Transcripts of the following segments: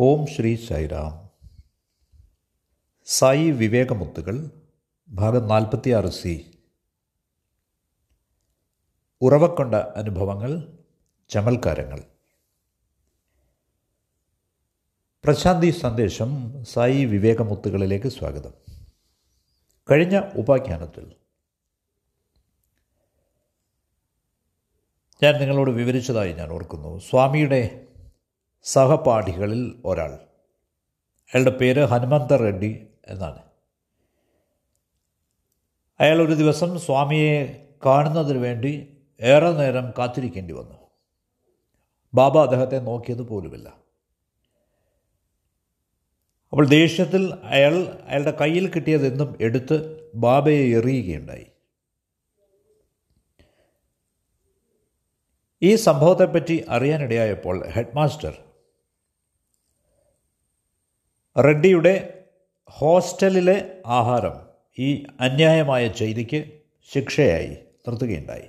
ഓം ശ്രീ സൈറാം. സായി വിവേകമുത്തുകൾ ഭാഗം നാൽപ്പത്തിയാറ് സി. ഉറവക്കൊണ്ട അനുഭവങ്ങൾ ചമൽക്കാരങ്ങൾ. പ്രശാന്തി സന്ദേശം സായി വിവേകമുത്തുകളിലേക്ക് സ്വാഗതം. കഴിഞ്ഞ ഉപാഖ്യാനത്തിൽ ഞാൻ നിങ്ങളോട് വിവരിച്ചതായി ഞാൻ ഓർക്കുന്നു. സ്വാമിയുടെ സഹപാഠികളിൽ ഒരാൾ. അയാളുടെ പേര് ഹനുമന്ത റെഡ്ഡി എന്നാണ്. അയാൾ ഒരു ദിവസം സ്വാമിയെ കാണുന്നതിന് വേണ്ടി ഏറെ നേരം കാത്തിരിക്കേണ്ടി വന്നു. ബാബ അദ്ദേഹത്തെ നോക്കിയത് പോലുമില്ല. അപ്പോൾ ദേഷ്യത്തിൽ അയാൾ അയാളുടെ കയ്യിൽ കിട്ടിയതെന്നും എടുത്ത് ബാബയെ എറിയുകയുണ്ടായി. ഈ സംഭവത്തെപ്പറ്റി അറിയാനിടയായപ്പോൾ ഹെഡ് മാസ്റ്റർ റെഡ്ഡിയുടെ ഹോസ്റ്റലിലെ ആഹാരം ഈ അന്യായമായ ചെയ്തിക്ക് ശിക്ഷയായി നിർത്തുകയുണ്ടായി.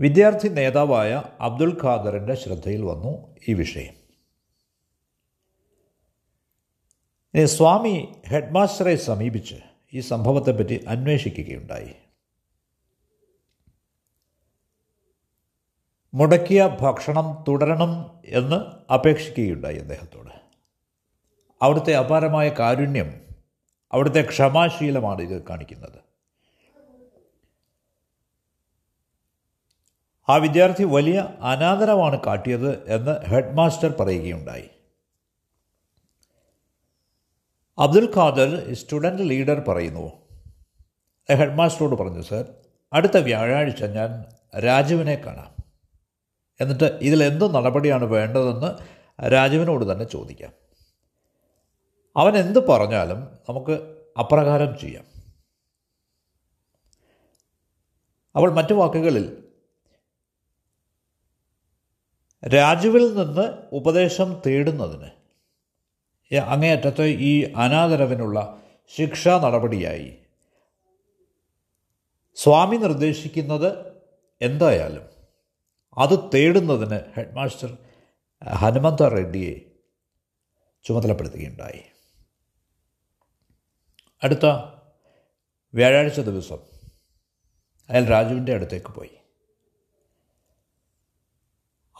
വിദ്യാർത്ഥി നേതാവായ അബ്ദുൽ ഖാദറിന്റെ ശ്രദ്ധയിൽ വന്നു ഈ വിഷയം. സ്വാമി ഹെഡ്മാസ്റ്ററെ സമീപിച്ച് ഈ സംഭവത്തെപ്പറ്റി അന്വേഷിക്കുകയുണ്ടായി. മുടക്കിയ ഭക്ഷണം തുടരണം എന്ന് അപേക്ഷിക്കുകയുണ്ടായി അദ്ദേഹത്തോട്. അവിടുത്തെ അപാരമായ കാരുണ്യം അവിടുത്തെ ക്ഷമാശീലമാണ് ഇത് കാണിക്കുന്നത്. ആ വിദ്യാർത്ഥി വലിയ അനാദരമാണ് കാട്ടിയത് എന്ന് ഹെഡ് മാസ്റ്റർ പറയുകയുണ്ടായി. അബ്ദുൽ ഖാദർ സ്റ്റുഡന്റ് ലീഡർ പറയുന്നു. ഹെഡ് മാസ്റ്ററോട് പറഞ്ഞു സർ അടുത്ത വ്യാഴാഴ്ച ഞാൻ രാജുവിനെ കാണാം. എന്നിട്ട് ഇതിൽ എന്ത് നടപടിയാണ് വേണ്ടതെന്ന് രാജുവിനോട് തന്നെ ചോദിക്കാം. അവൻ എന്ത് പറഞ്ഞാലും നമുക്ക് അപ്രകാരം ചെയ്യാം. അവൾ മറ്റു വാക്കുകളിൽ രാജുവിൽ നിന്ന് ഉപദേശം തേടുന്നതിന് അങ്ങേയറ്റത്തെ ഈ അനാദരവിനുള്ള ശിക്ഷാ നടപടിയായി സ്വാമി നിർദ്ദേശിക്കുന്നത് എന്തായാലും അത് തേടുന്നതിന് ഹെഡ്മാസ്റ്റർ ഹനുമന്ത റെഡ്ഡിയെ ചുമതലപ്പെടുത്തുകയുണ്ടായി. അടുത്ത വ്യാഴാഴ്ച ദിവസം അയാൾ രാജുവിന്റെ അടുത്തേക്ക് പോയി.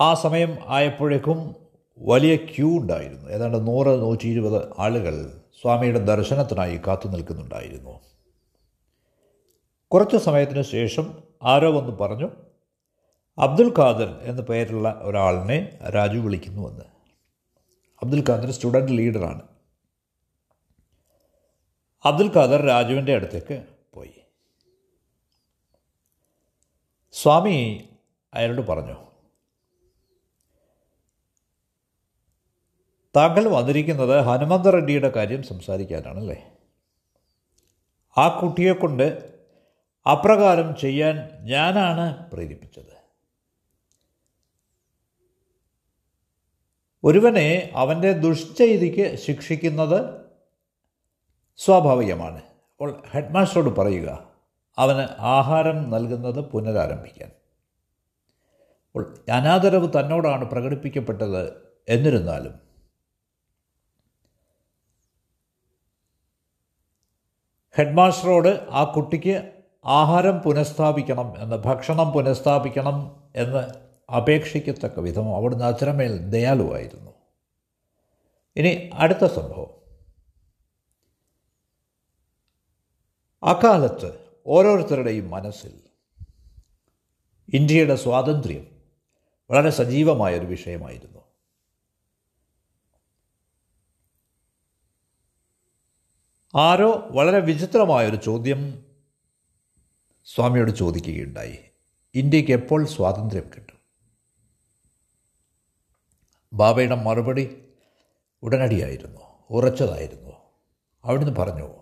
ആ സമയം ആയപ്പോഴേക്കും വലിയ ക്യൂ ഉണ്ടായിരുന്നു. ഏതാണ്ട് നൂറ് നൂറ്റി ഇരുപത് ആളുകൾ സ്വാമിയുടെ ദർശനത്തിനായി കാത്തു നിൽക്കുന്നുണ്ടായിരുന്നു. കുറച്ച് സമയത്തിന് ശേഷം ആരോ വന്ന് പറഞ്ഞു അബ്ദുൽ ഖാദർ എന്ന പേരുള്ള ഒരാളിനെ രാജു വിളിക്കുന്നുവെന്ന്. അബ്ദുൽ ഖാദർ സ്റ്റുഡന്റ് ലീഡറാണ്. അബ്ദുൽ ഖാദർ രാജുവിന്റെ അടുത്തേക്ക് പോയി. സ്വാമി അയാളോട് പറഞ്ഞു താങ്കൾ വന്നിരിക്കുന്നത് ഹനുമന്ത റെഡ്ഡിയുടെ കാര്യം സംസാരിക്കാനാണല്ലേ? ആ കുട്ടിയെക്കൊണ്ട് അപ്രകാരം ചെയ്യാൻ ഞാനാണ് പ്രേരിപ്പിച്ചത്. ഒരുവനെ അവന്റെ ദുഷ്ചെയ്തിക്ക് ശിക്ഷിക്കുന്നത് സ്വാഭാവികമാണ്. അപ്പോൾ ഹെഡ് മാസ്റ്ററോട് പറയുക അവന് ആഹാരം നൽകുന്നത് പുനരാരംഭിക്കാൻ. അപ്പോൾ അനാദരവ് തന്നോടാണ് പ്രകടിപ്പിക്കപ്പെട്ടത് എന്നിരുന്നാലും ഹെഡ് മാസ്റ്ററോട് ആ കുട്ടിക്ക് ആഹാരം പുനഃസ്ഥാപിക്കണം എന്ന് ഭക്ഷണം പുനഃസ്ഥാപിക്കണം എന്ന് അപേക്ഷിക്കത്തക്ക വിധം അവിടുന്ന് അച്ഛനമേൽ ദയാലുവായിരുന്നു. ഇനി അടുത്ത സംഭവം. അക്കാലത്ത് ഓരോരുത്തരുടെയും മനസ്സിൽ ഇന്ത്യയുടെ സ്വാതന്ത്ര്യം വളരെ സജീവമായൊരു വിഷയമായിരുന്നു. ആരോ വളരെ വിചിത്രമായൊരു ചോദ്യം സ്വാമിയോട് ചോദിക്കുകയുണ്ടായി. ഇന്ത്യയ്ക്ക് എപ്പോൾ സ്വാതന്ത്ര്യം കിട്ടും? ബാബയുടെ മറുപടി ഉടനടിയായിരുന്നു ഉറച്ചതായിരുന്നു. അവിടുന്ന് പറഞ്ഞു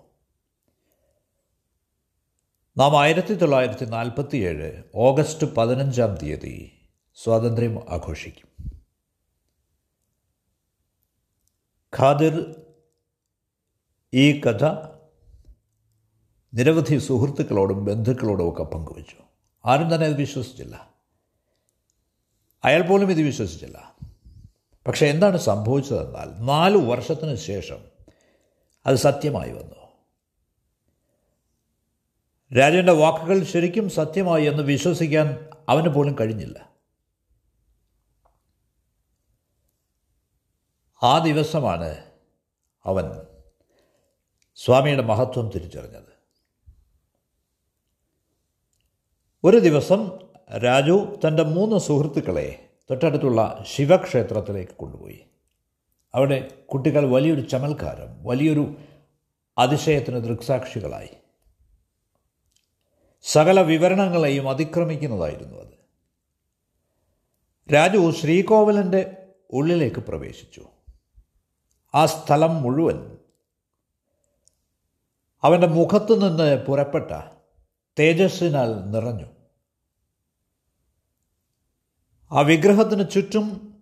നാം ആയിരത്തി തൊള്ളായിരത്തി നാൽപ്പത്തിയേഴ് ഓഗസ്റ്റ് പതിനഞ്ചാം തീയതി സ്വാതന്ത്ര്യം ആഘോഷിക്കും. ഖാദിർ ഈ കഥ നിരവധി സുഹൃത്തുക്കളോടും ബന്ധുക്കളോടും ഒക്കെ പങ്കുവച്ചു. ആരും തന്നെ അത് വിശ്വസിച്ചില്ല. അയാൾ പോലും ഇത് വിശ്വസിച്ചില്ല. പക്ഷേ എന്താണ് സംഭവിച്ചതെന്നാൽ നാല് വർഷത്തിന് ശേഷം അത് സത്യമായി വന്നു. രാജാവിന്റെ വാക്കുകൾ ശരിക്കും സത്യമായി എന്ന് വിശ്വസിക്കാൻ അവന് പോലും കഴിഞ്ഞില്ല. ആ ദിവസമാണ് അവൻ സ്വാമിയുടെ മഹത്വം തിരിച്ചറിഞ്ഞത്. ഒരു ദിവസം രാജു തന്റെ മൂന്ന് സുഹൃത്തുക്കളെ തൊട്ടടുത്തുള്ള ശിവക്ഷേത്രത്തിലേക്ക് കൊണ്ടുപോയി. അവിടെ കുട്ടികൾ വലിയൊരു ചമൽക്കാരം വലിയൊരു അതിശയത്തിന് ദൃക്സാക്ഷികളായി. സകല വിവരണങ്ങളെയും അതിക്രമിക്കുന്നതായിരുന്നു അത്. രാജു ശ്രീകോവിലന്റെ ഉള്ളിലേക്ക് പ്രവേശിച്ചു. ആ സ്ഥലം മുഴുവൻ അവന്റെ മുഖത്തു നിന്ന് പുറപ്പെട്ട തേജസ്സിനാൽ നിറഞ്ഞു. ആ വിഗ്രഹത്തിന് ചുറ്റും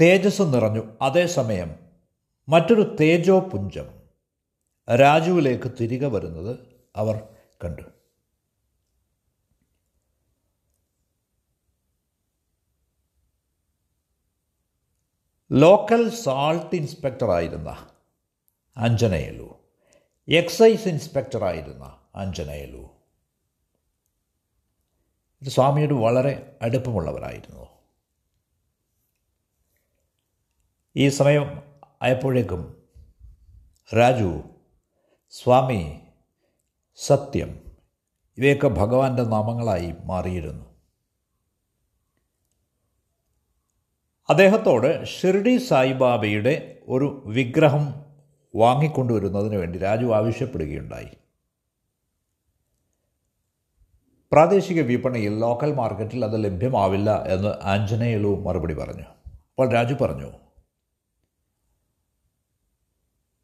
തേജസ് നിറഞ്ഞു. അതേസമയം മറ്റൊരു തേജോപുഞ്ചം രാജുവിലേക്ക് തിരികെ വരുന്നത് അവർ കണ്ടു. ലോക്കൽ സാൾട്ട് ഇൻസ്പെക്ടറായിരുന്ന അഞ്ജനയലു എക്സൈസ് ഇൻസ്പെക്ടറായിരുന്ന അഞ്ജനയലു സ്വാമിയോട് വളരെ അടുപ്പമുള്ളവരായിരുന്നു. ഈ സമയം ആയപ്പോഴേക്കും രാജു സ്വാമി സത്യം ഇവയൊക്കെ ഭഗവാന്റെ നാമങ്ങളായി മാറിയിരുന്നു. അദ്ദേഹത്തോട് ഷിർഡി സായിബാബയുടെ ഒരു വിഗ്രഹം വാങ്ങിക്കൊണ്ടുവരുന്നതിന് വേണ്ടി രാജു ആവശ്യപ്പെടുകയുണ്ടായി. പ്രാദേശിക വിപണിയിൽ ലോക്കൽ മാർക്കറ്റിൽ അത് ലഭ്യമാവില്ല എന്ന് ആഞ്ജനേയലു മറുപടി പറഞ്ഞു. അപ്പോൾ രാജു പറഞ്ഞു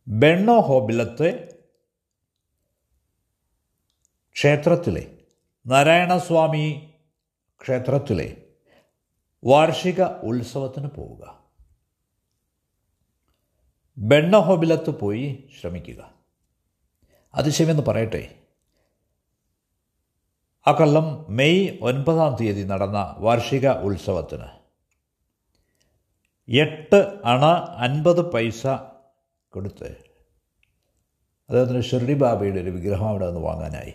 ബെണ്ണോ ഹോബിലത്തെ ക്ഷേത്രത്തിലെ നാരായണസ്വാമി ക്ഷേത്രത്തിലെ വാർഷിക ഉത്സവത്തിന് പോവുക. ബെണ്ണഹോബിലത്ത് പോയി ശ്രമിക്കുക. അതിശയമെന്ന് പറയട്ടെ. ആ കൊല്ലം മെയ് ഒൻപതാം തീയതി നടന്ന വാർഷിക ഉത്സവത്തിന് എട്ട് അണ അൻപത് പൈസ കൊടുത്ത് അദ്ദേഹത്തിന് ഷിർഡി ബാബയുടെ ഒരു വിഗ്രഹം അവിടെ നിന്ന് വാങ്ങാനായി.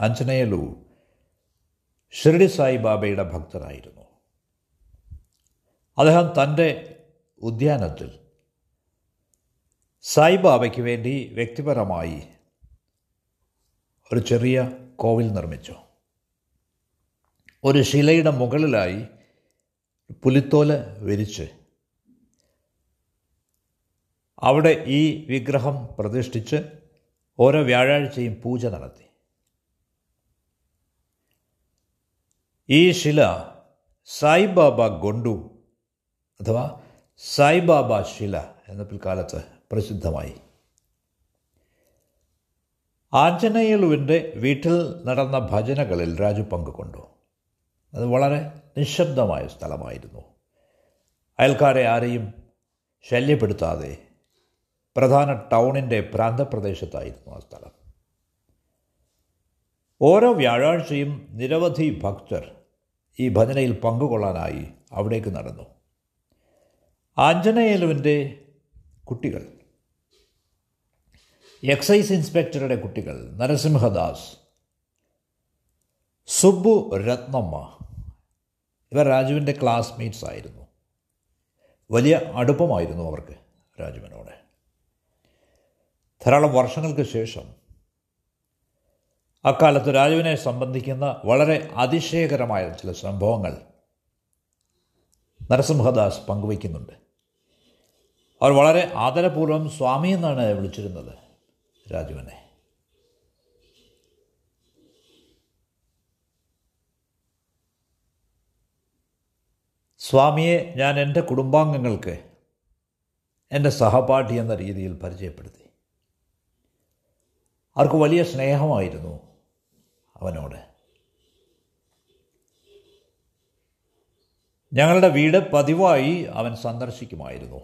ആഞ്ജനേയലു ഷിർഡി സായി ബാബയുടെ ഭക്തനായിരുന്നു. അദ്ദേഹം തന്റെ ഉദ്യാനത്തിൽ സായിബാബയ്ക്ക് വേണ്ടി വ്യക്തിപരമായി ഒരു ചെറിയ കോവിൽ നിർമ്മിച്ചു. ഒരു ശിലയുടെ മുകളിലായി പുലിത്തോല വിരിച്ച് അവിടെ ഈ വിഗ്രഹം പ്രതിഷ്ഠിച്ച് ഓരോ വ്യാഴാഴ്ചയും പൂജ നടത്തി. ഈ ശില സായിബാബ ഗൊണ്ടു അഥവാ സായിബാബ ശില എന്ന പിൽക്കാലത്ത് പ്രസിദ്ധമായി. ആഞ്ജനേയലുവിന്റെ വീട്ടിൽ നടന്ന ഭജനകളിൽ രാജു പങ്കുകൊണ്ടു. അത് വളരെ നിശബ്ദമായ സ്ഥലമായിരുന്നു. അയൽക്കാരെ ആരെയും ശല്യപ്പെടുത്താതെ പ്രധാന ടൗണിന്റെ പ്രാന്തപ്രദേശത്തായിരുന്നു ആ സ്ഥലം. ഓരോ വ്യാഴാഴ്ചയും നിരവധി ഭക്തർ ഈ ഭജനയിൽ പങ്കുകൊള്ളാനായി അവിടേക്ക് നടന്നു. ആഞ്ജനേയലുവിന്റെ കുട്ടികൾ. എക്സൈസ് ഇൻസ്പെക്ടറുടെ കുട്ടികൾ. നരസിംഹദാസ്. സുബ്ബു രത്നമ്മ. ഇവർ രാജുവിന്റെ ക്ലാസ്മേറ്റ്സ് ആയിരുന്നു. വലിയ അടുപ്പമായിരുന്നു അവർക്ക് രാജുവിനോട്. ധാരാളം വർഷങ്ങൾക്ക് ശേഷം അക്കാലത്ത് രാജുവിനെ സംബന്ധിക്കുന്ന വളരെ അതിശയകരമായ ചില സംഭവങ്ങൾ നരസിംഹദാസ് പങ്കുവയ്ക്കുന്നുണ്ട്. അവർ വളരെ ആദരപൂർവം സ്വാമി എന്നാണ് വിളിച്ചിരുന്നത് രാജുവിനെ. സ്വാമിയെ ഞാൻ എന്റെ കുടുംബാംഗങ്ങൾക്ക് എന്റെ സഹപാഠി എന്ന രീതിയിൽ പരിചയപ്പെടുത്തി. അവർക്ക് വലിയ സ്നേഹമായിരുന്നു അവനോട്. ഞങ്ങളുടെ വീട് പതിവായി അവൻ സന്ദർശിക്കുമായിരുന്നു.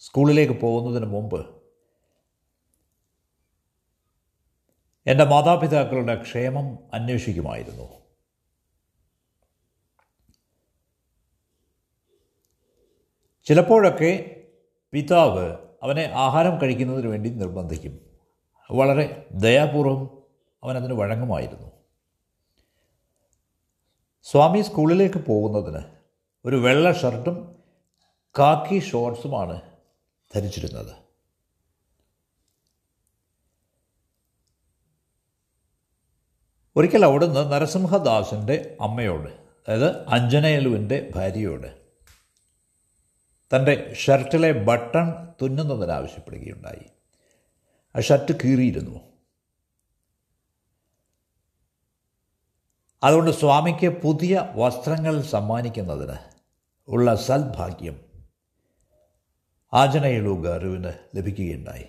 സ്കൂളിലേക്ക് പോകുന്നതിന് മുമ്പ് എന്റെ മാതാപിതാക്കളുടെ ക്ഷേമം അന്വേഷിക്കുമായിരുന്നു. ചിലപ്പോഴൊക്കെ പിതാവ് അവനെ ആഹാരം കഴിക്കുന്നതിന് വേണ്ടി നിർബന്ധിക്കും. വളരെ ദയാപൂർവം അവനതിന് വഴങ്ങുമായിരുന്നു. സ്വാമി സ്കൂളിലേക്ക് പോകുന്നതിന് ഒരു വെള്ള ഷർട്ടും കാക്കി ഷോർട്സുമാണ് ധരിച്ചിരുന്നത്. ഒരിക്കൽ അവിടുന്ന് നരസിംഹദാസിന്റെ അമ്മയോട് അതായത് അഞ്ജനയലുവിന്റെ ഭാര്യയോട് തന്റെ ഷർട്ടിലെ ബട്ടൺ തുന്നുന്നതിന് ആവശ്യപ്പെടുകയുണ്ടായി ആ ഷർട്ട് കീറിയിരുന്നു. അതുകൊണ്ട് സ്വാമിക്ക് പുതിയ വസ്ത്രങ്ങൾ സമ്മാനിക്കുന്നതിന് ഉള്ള സൽഭാഗ്യം ആജനയിലു ഗാരുവിന് ലഭിക്കുകയുണ്ടായി.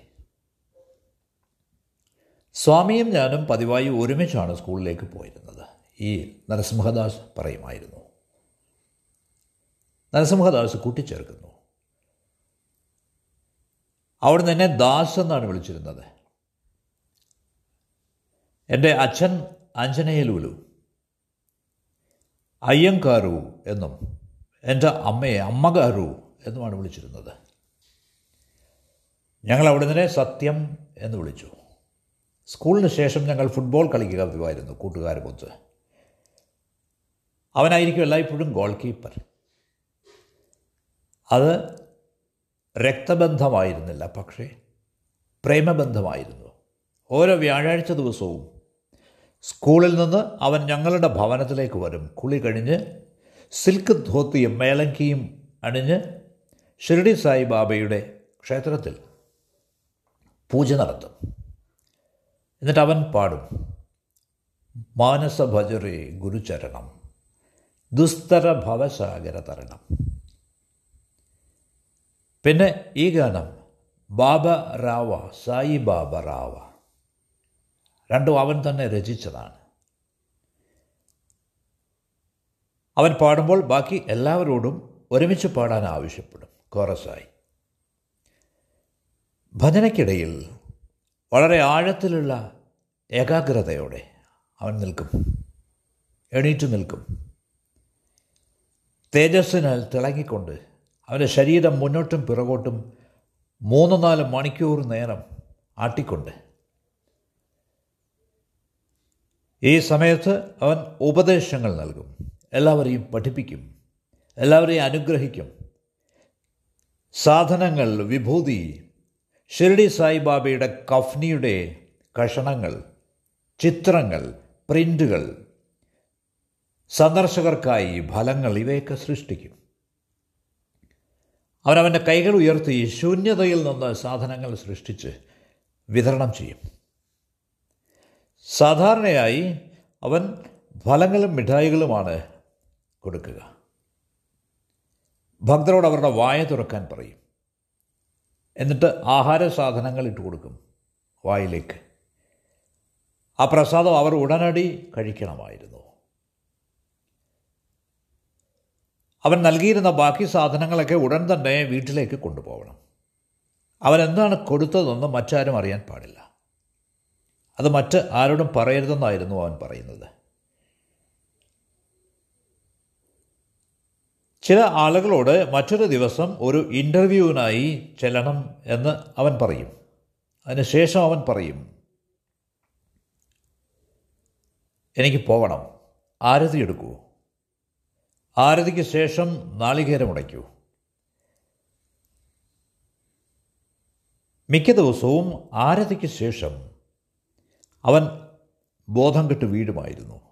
സ്വാമിയും ഞാനും പതിവായി ഒരുമിച്ചാണ് സ്കൂളിലേക്ക് പോയിരുന്നത്. ഈ നരസിംഹദാസ് പറയുമായിരുന്നു. നരസിംഹദാസ് കൂട്ടിച്ചേർക്കുന്നു. അവിടുന്ന് എന്നെ ദാസ് എന്നാണ് വിളിച്ചിരുന്നത്. എന്റെ അച്ഛൻ അഞ്ജനയലൂലു അയ്യങ്കാരു എന്നും എന്റെ അമ്മയെ അമ്മകാരു എന്നുമാണ് വിളിച്ചിരുന്നത്. ഞങ്ങൾ അവിടുന്ന് സത്യം എന്ന് വിളിച്ചു. സ്കൂളിന് ശേഷം ഞങ്ങൾ ഫുട്ബോൾ കളിക്കുക പതിവായിരുന്നു കൂട്ടുകാരുമൊത്ത് അവനായിരിക്കും എല്ലായ്പ്പോഴും ഗോൾ കീപ്പർ അത് രക്തബന്ധമായിരുന്നില്ല പക്ഷേ പ്രേമബന്ധമായിരുന്നു. ഓരോ വ്യാഴാഴ്ച ദിവസവും സ്കൂളിൽ നിന്ന് അവൻ ഞങ്ങളുടെ ഭവനത്തിലേക്ക് വരും. കുളി കഴിഞ്ഞ് സിൽക്ക് ധോത്തിയും മേലങ്കിയും അണിഞ്ഞ് ഷിർഡി സായിബാബയുടെ ക്ഷേത്രത്തിൽ പൂജ നടത്തും. എന്നിട്ട് അവൻ പാടും. മാനസ ഭജറേ ഗുരുചരണം. ദുസ്തര ഭവസാഗര തരണം. പിന്നെ ഈ ഗാനം ബാബ റാവ സായി ബാബ റാവ രണ്ടും അവൻ തന്നെ രചിച്ചതാണ്. അവൻ പാടുമ്പോൾ ബാക്കി എല്ലാവരോടും ഒരുമിച്ച് പാടാൻ ആവശ്യപ്പെടും. കോറസായി. ഭജനയ്ക്കിടയിൽ വളരെ ആഴത്തിലുള്ള ഏകാഗ്രതയോടെ അവൻ നിൽക്കും. എണീറ്റ് നിൽക്കും. തേജസ്സിനാൽ തിളങ്ങിക്കൊണ്ട് അവന്റെ ശരീരം മുന്നോട്ടും പിറകോട്ടും മൂന്ന് നാല് മണിക്കൂർ നേരം ആട്ടിക്കൊണ്ട് ഈ സമയത്ത് അവൻ ഉപദേശങ്ങൾ നൽകും. എല്ലാവരെയും പഠിപ്പിക്കും. എല്ലാവരെയും അനുഗ്രഹിക്കും. സാധനങ്ങൾ വിഭൂതി ഷിർഡി സായിബാബയുടെ കഫ്നിയുടെ കഷണങ്ങൾ ചിത്രങ്ങൾ പ്രിന്റുകൾ സന്ദർശകർക്കായി ഫലങ്ങൾ ഇവയൊക്കെ സൃഷ്ടിക്കും. അവനവന്റെ കൈകൾ ഉയർത്തി ശൂന്യതയിൽ നിന്ന് സാധനങ്ങൾ സൃഷ്ടിച്ച് വിതരണം ചെയ്യും. സാധാരണയായി അവൻ ഫലങ്ങളും മിഠായികളുമാണ് കൊടുക്കുക. ഭക്തരോട് അവരുടെ വായ തുറക്കാൻ പറയും. എന്നിട്ട് ആഹാര സാധനങ്ങൾ ഇട്ട് കൊടുക്കും വായിലേക്ക്. ആ പ്രസാദം അവർ ഉടനടി കഴിക്കണമായിരുന്നു. അവൻ നൽകിയിരുന്ന ബാക്കി സാധനങ്ങളൊക്കെ ഉടൻ തന്നെ വീട്ടിലേക്ക് കൊണ്ടുപോകണം. അവൻ എന്താണ് കൊടുത്തതെന്ന് മറ്റാരും അറിയാൻ പാടില്ല. അത് മറ്റ് ആരോടും പറയരുതെന്നായിരുന്നു അവൻ പറയുന്നത്. ചില ആളുകളോട് മറ്റൊരു ദിവസം ഒരു ഇന്റർവ്യൂവിനായി ചെല്ലണം എന്ന് അവൻ പറയും. അതിനുശേഷം അവൻ പറയും എനിക്ക് പോകണം ആരതി എടുക്കൂ. ആരതിക്ക് ശേഷം നാളികേരം ഉടയ്ക്കൂ. മിക്ക ദിവസവും ആരതിക്ക് ശേഷം അവൻ ബോധം കെട്ട് വീഴുമായിരുന്നു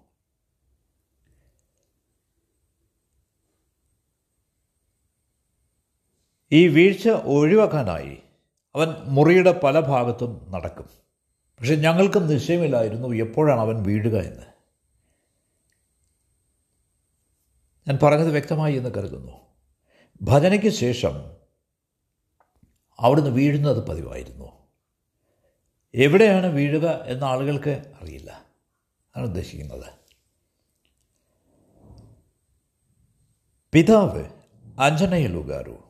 ഈ വീഴ്ച ഒഴിവാക്കാനായി അവൻ മുറിയുടെ പല ഭാഗത്തും നടക്കും. പക്ഷെ ഞങ്ങൾക്കും നിശ്ചയമില്ലായിരുന്നു എപ്പോഴാണ് അവൻ വീഴുക എന്ന്. ഞാൻ പറഞ്ഞത് വ്യക്തമായി എന്ന് കരുതുന്നു. ഭജനയ്ക്ക് ശേഷം അവിടുന്ന് വീഴുന്നത് പതിവായിരുന്നു. എവിടെയാണ് വീഴുക എന്ന ആളുകൾക്ക് അറിയില്ല. ആണ് ഉദ്ദേശിക്കുന്നത്. പിതാവ് അഞ്ജനയലുകാരു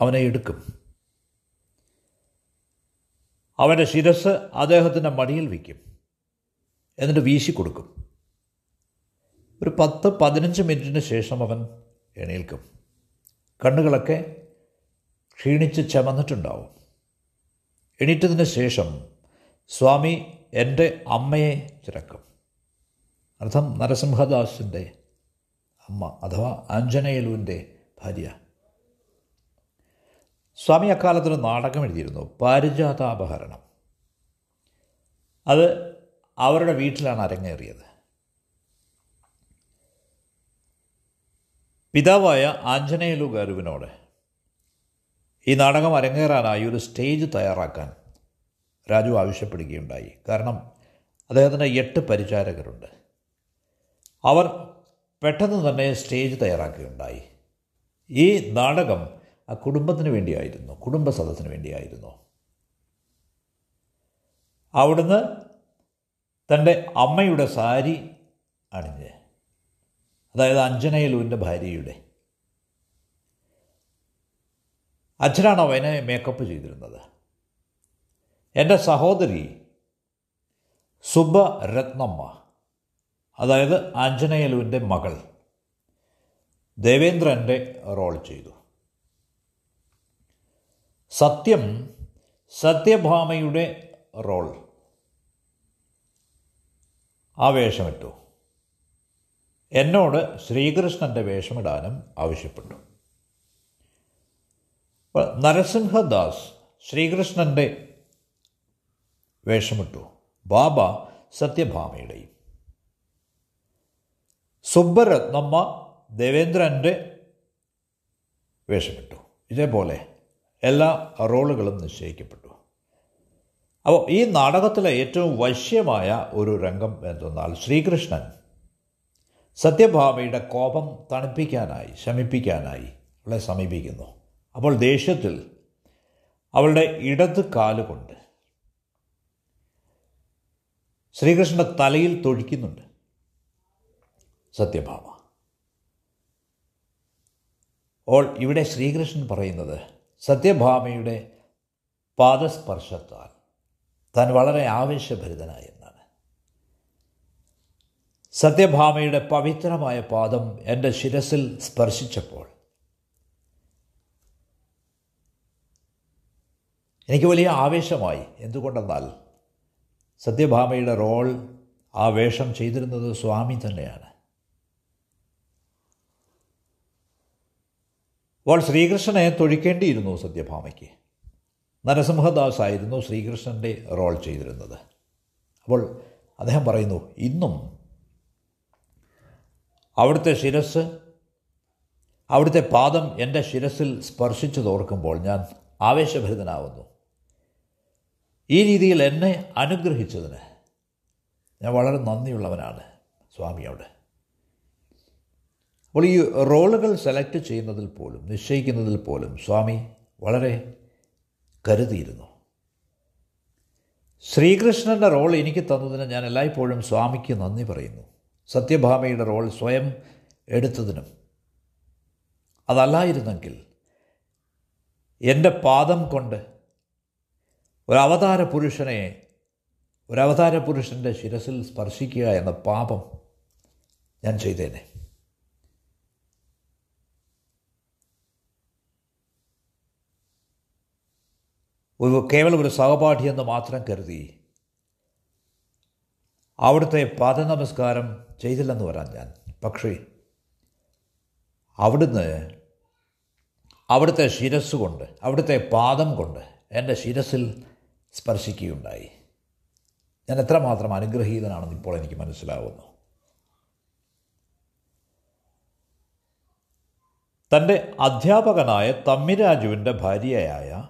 അവനെ എടുക്കും. അവന്റെ ശിരസ് അദ്ദേഹത്തിന്റെ മടിയിൽ വയ്ക്കും. എന്നിട്ട് വീശി കൊടുക്കും. ഒരു പത്ത് പതിനഞ്ച് മിനിറ്റിന് ശേഷം അവൻ എണീൽക്കും. കണ്ണുകളൊക്കെ ക്ഷീണിച്ച് ചമന്നിട്ടുണ്ടാവും. എണീറ്റതിന് ശേഷം സ്വാമി എന്റെ അമ്മയെ ചിറക്കും. അർത്ഥം നരസിംഹദാസിന്റെ അമ്മ അഥവാ ആഞ്ജനേയലുവിന്റെ ഭാര്യ. സ്വാമി അക്കാലത്തൊരു നാടകം എഴുതിയിരുന്നു പാരിജാതാപഹരണം. അത് അവരുടെ വീട്ടിലാണ് അരങ്ങേറിയത്. പിതാവായ ആഞ്ജനേയലു ഗരുവിനോട് ഈ നാടകം അരങ്ങേറാനായി ഒരു സ്റ്റേജ് തയ്യാറാക്കാൻ രാജു ആവശ്യപ്പെടുകയുണ്ടായി. കാരണം അദ്ദേഹത്തിന് എട്ട് പരിചാരകരുണ്ട്. അവർ പെട്ടെന്ന് തന്നെ സ്റ്റേജ് തയ്യാറാക്കുകയുണ്ടായി. ഈ നാടകം ആ കുടുംബത്തിന് വേണ്ടിയായിരുന്നു കുടുംബ സദസ്സിന് വേണ്ടിയായിരുന്നു. അവിടുന്ന് തന്റെ അമ്മയുടെ സാരി അണിഞ്ഞ് അതായത് അഞ്ജനയലുവിന്റെ ഭാര്യയുടെ അച്ഛനാണ് അവനെ മേക്കപ്പ് ചെയ്തിരുന്നത്. എന്റെ സഹോദരി സുബ്ബരത്നമ്മ അതായത് ആഞ്ജനേയലുവിന്റെ മകൾ ദേവേന്ദ്രന്റെ റോൾ ചെയ്തു. സത്യം സത്യഭാമയുടെ റോൾ ആ വേഷമിട്ടു. എന്നോട് ശ്രീകൃഷ്ണന്റെ വേഷമിടാനും ആവശ്യപ്പെട്ടു. നരസിംഹദാസ് ശ്രീകൃഷ്ണന്റെ വേഷമിട്ടു. ബാബ സത്യഭാമയുടെയും. സുബ്ബരത്നമ്മ ദേവേന്ദ്രന്റെ വേഷമിട്ടു. ഇതേപോലെ എല്ലാ റോളുകളും നിശ്ചയിക്കപ്പെട്ടു. അപ്പോൾ ഈ നാടകത്തിലെ ഏറ്റവും വശ്യമായ ഒരു രംഗം എന്തെന്നാൽ ശ്രീകൃഷ്ണൻ സത്യഭാമയുടെ കോപം തണുപ്പിക്കാനായി ശമിപ്പിക്കാനായി അവളെ സമീപിക്കുന്നു. അപ്പോൾ ദേഷ്യത്തിൽ അവളുടെ ഇടത് കാലുകൊണ്ട് ശ്രീകൃഷ്ണന്റെ തലയിൽ തൊഴിക്കുന്നുണ്ട്. സത്യഭാമ. ഓൾ ഇവിടെ ശ്രീകൃഷ്ണൻ പറയുന്നത് സത്യഭാമയുടെ പാദസ്പർശത്താൽ താൻ വളരെ ആവേശഭരിതനായി എന്നാണ്. സത്യഭാമയുടെ പവിത്രമായ പാദം എന്റെ ശിരസിൽ സ്പർശിച്ചപ്പോൾ എനിക്ക് വലിയ ആവേശമായി. എന്തുകൊണ്ടെന്നാൽ സത്യഭാമയുടെ റോൾ ആ വേഷം ചെയ്തിരുന്നത് സ്വാമി തന്നെയാണ്. അപ്പോൾ ശ്രീകൃഷ്ണനെ തൊഴിക്കേണ്ടിയിരുന്നു സത്യഭാമയ്ക്ക്. നരസിംഹദാസ് ആയിരുന്നു ശ്രീകൃഷ്ണന്റെ റോൾ ചെയ്തിരുന്നത്. അപ്പോൾ അദ്ദേഹം പറയുന്നു ഇന്നും അവിടുത്തെ ശിരസ് അവിടുത്തെ പാദം എന്റെ ശിരസിൽ സ്പർശിച്ചു തോർക്കുമ്പോൾ ഞാൻ ആവേശഭരിതനാവുന്നു. ഈ രീതിയിൽ എന്നെ അനുഗ്രഹിച്ചതിന് ഞാൻ വളരെ നന്ദിയുള്ളവനാണ് സ്വാമിയോട് അപ്പോൾ ഈ റോളുകൾ സെലക്ട് ചെയ്യുന്നതിൽ പോലും നിശ്ചയിക്കുന്നതിൽ പോലും സ്വാമി വളരെ കരുതിയിരുന്നു. ശ്രീകൃഷ്ണന്റെ റോൾ എനിക്ക് തന്നതിന് ഞാൻ എല്ലായ്പ്പോഴും സ്വാമിക്ക് നന്ദി പറയുന്നു. സത്യഭാമയുടെ റോൾ സ്വയം എടുത്തതിനും. അതല്ലായിരുന്നെങ്കിൽ എന്റെ പാദം കൊണ്ട് ഒരു അവതാര പുരുഷനെ ഒരു അവതാര പുരുഷന്റെ ശിരസിൽ സ്പർശിക്കുക എന്ന പാപം ഞാൻ ചെയ്തേനെ. ഒരു കേവലം ഒരു സഹപാഠിയെന്ന് മാത്രം കരുതി അവിടുത്തെ പാദനമസ്കാരം ചെയ്തില്ലെന്ന് വരാൻ ഞാൻ. പക്ഷേ അവിടുന്ന് അവിടുത്തെ ശിരസ് കൊണ്ട് അവിടുത്തെ പാദം കൊണ്ട് എന്റെ ശിരസിൽ സ്പർശിക്കുകയുണ്ടായി. ഞാൻ എത്രമാത്രം അനുഗ്രഹീതനാണെന്ന് ഇപ്പോൾ എനിക്ക് മനസ്സിലാവുന്നു. തന്റെ അധ്യാപകനായ തമ്മിരാജുവിന്റെ ഭാര്യയായ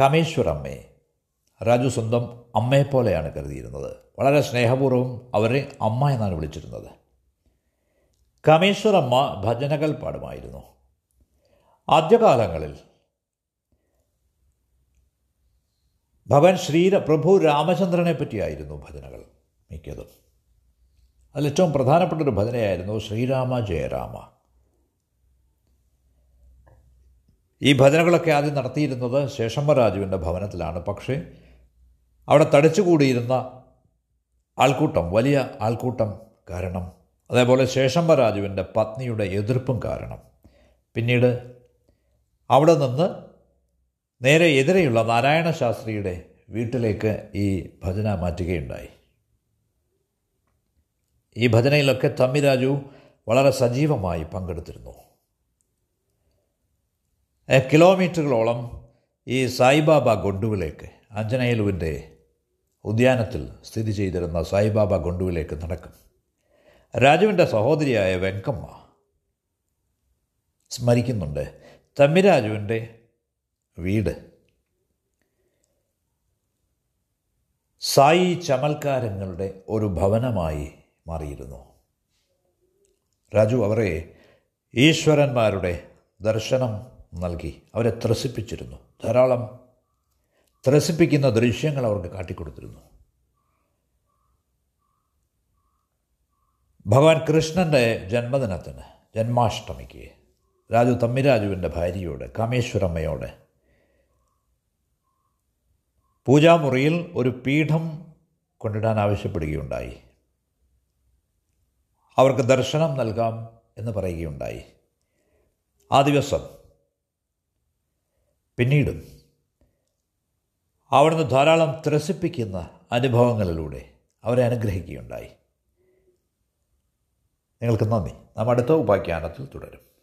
കമേശ്വരമ്മയെ രാജു സ്വന്തം അമ്മയെപ്പോലെയാണ് കരുതിയിരുന്നത്. വളരെ സ്നേഹപൂർവം അവരെ അമ്മ എന്നാണ് വിളിച്ചിരുന്നത്. കമേശ്വരമ്മ ഭജനകൾ പാടുമായിരുന്നു ആദ്യകാലങ്ങളിൽ ഭഗവാൻ ശ്രീ പ്രഭു രാമചന്ദ്രനെ പറ്റിയായിരുന്നു ഭജനകൾ മിക്കതും. അതിലേറ്റവും പ്രധാനപ്പെട്ട ഒരു ഭജനയായിരുന്നു ശ്രീരാമ ജയരാമ. ഈ ഭജനകളൊക്കെ ആദ്യം നടത്തിയിരുന്നത് ശേഷമ്മരാജുവിന്റെ ഭവനത്തിലാണ്. പക്ഷേ അവിടെ തടിച്ചുകൂടിയിരുന്ന ആൾക്കൂട്ടം വലിയ ആൾക്കൂട്ടം കാരണം അതേപോലെ ശേഷമ്മരാജുവിന്റെ പത്നിയുടെ എതിർപ്പും കാരണം. പിന്നീട് അവിടെ നിന്ന് നേരെ എതിരെയുള്ള നാരായണ ശാസ്ത്രിയുടെ വീട്ടിലേക്ക് ഈ ഭജന മാറ്റുകയുണ്ടായി. ഈ ഭജനയിലൊക്കെ തമ്മിരാജു വളരെ സജീവമായി പങ്കെടുത്തിരുന്നു. കിലോമീറ്ററുകളോളം ഈ സായിബാബ ഗൊണ്ടുവിലേക്ക് അഞ്ജനയിലുവിന്റെ ഉദ്യാനത്തിൽ സ്ഥിതി ചെയ്തിരുന്ന സായിബാബ ഗൊണ്ടുവിലേക്ക് നടക്കും. രാജുവിന്റെ സഹോദരിയായ വെങ്കമ്മ സ്മരിക്കുന്നുണ്ട് തമ്മിരാജുവിന്റെ വീട്. സായി ചമൽക്കാരങ്ങളുടെ ഒരു ഭവനമായി മാറിയിരുന്നു. രാജു അവരെ ഈശ്വരന്മാരുടെ ദർശനം നൽകി. അവരെ ത്രസിപ്പിച്ചിരുന്നു. ധാരാളം ത്രസിപ്പിക്കുന്ന ദൃശ്യങ്ങൾ അവർക്ക് കാട്ടിക്കൊടുത്തിരുന്നു. ഭഗവാൻ കൃഷ്ണന്റെ ജന്മദിനത്തിന് ജന്മാഷ്ടമിക്ക് രാജു തമ്മിരാജുവിന്റെ ഭാര്യയോട് കാമേശ്വരമ്മയോട് പൂജാമുറിയിൽ ഒരു പീഠം കൊണ്ടിടാൻ ആവശ്യപ്പെടുകയുണ്ടായി. അവർക്ക് ദർശനം നൽകാം എന്ന് പറയുകയുണ്ടായി. ആ ദിവസം പിന്നീടും അവിടുന്ന് ധാരാളം ത്രസിപ്പിക്കുന്ന അനുഭവങ്ങളിലൂടെ അവരെ അനുഗ്രഹിക്കുകയുണ്ടായി. നിങ്ങൾക്ക് നന്ദി. നാം അടുത്ത ഉപാഖ്യാനത്തിൽ തുടരും.